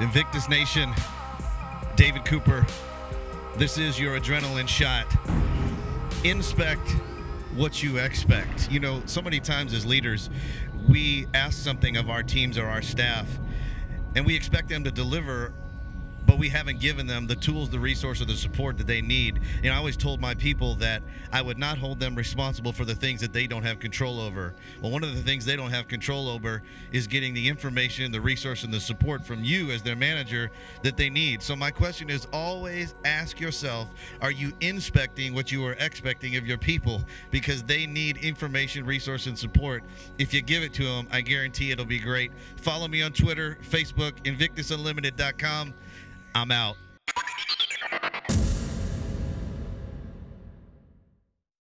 Invictus Nation, David Cooper. This is your adrenaline shot. Inspect what you expect. You know, so many times as leaders, we ask something of our teams or our staff, and we expect them to deliver but we haven't given them the tools, the resource, or the support that they need. And I always told my people that I would not hold them responsible for the things that they don't have control over. Well, one of the things they don't have control over is getting the information, the resource, and the support from you as their manager that they need. So my question is always ask yourself, are you inspecting what you are expecting of your people? Because they need information, resource, and support. If you give it to them, I guarantee it'll be great. Follow me on Twitter, Facebook, InvictusUnlimited.com. I'm out.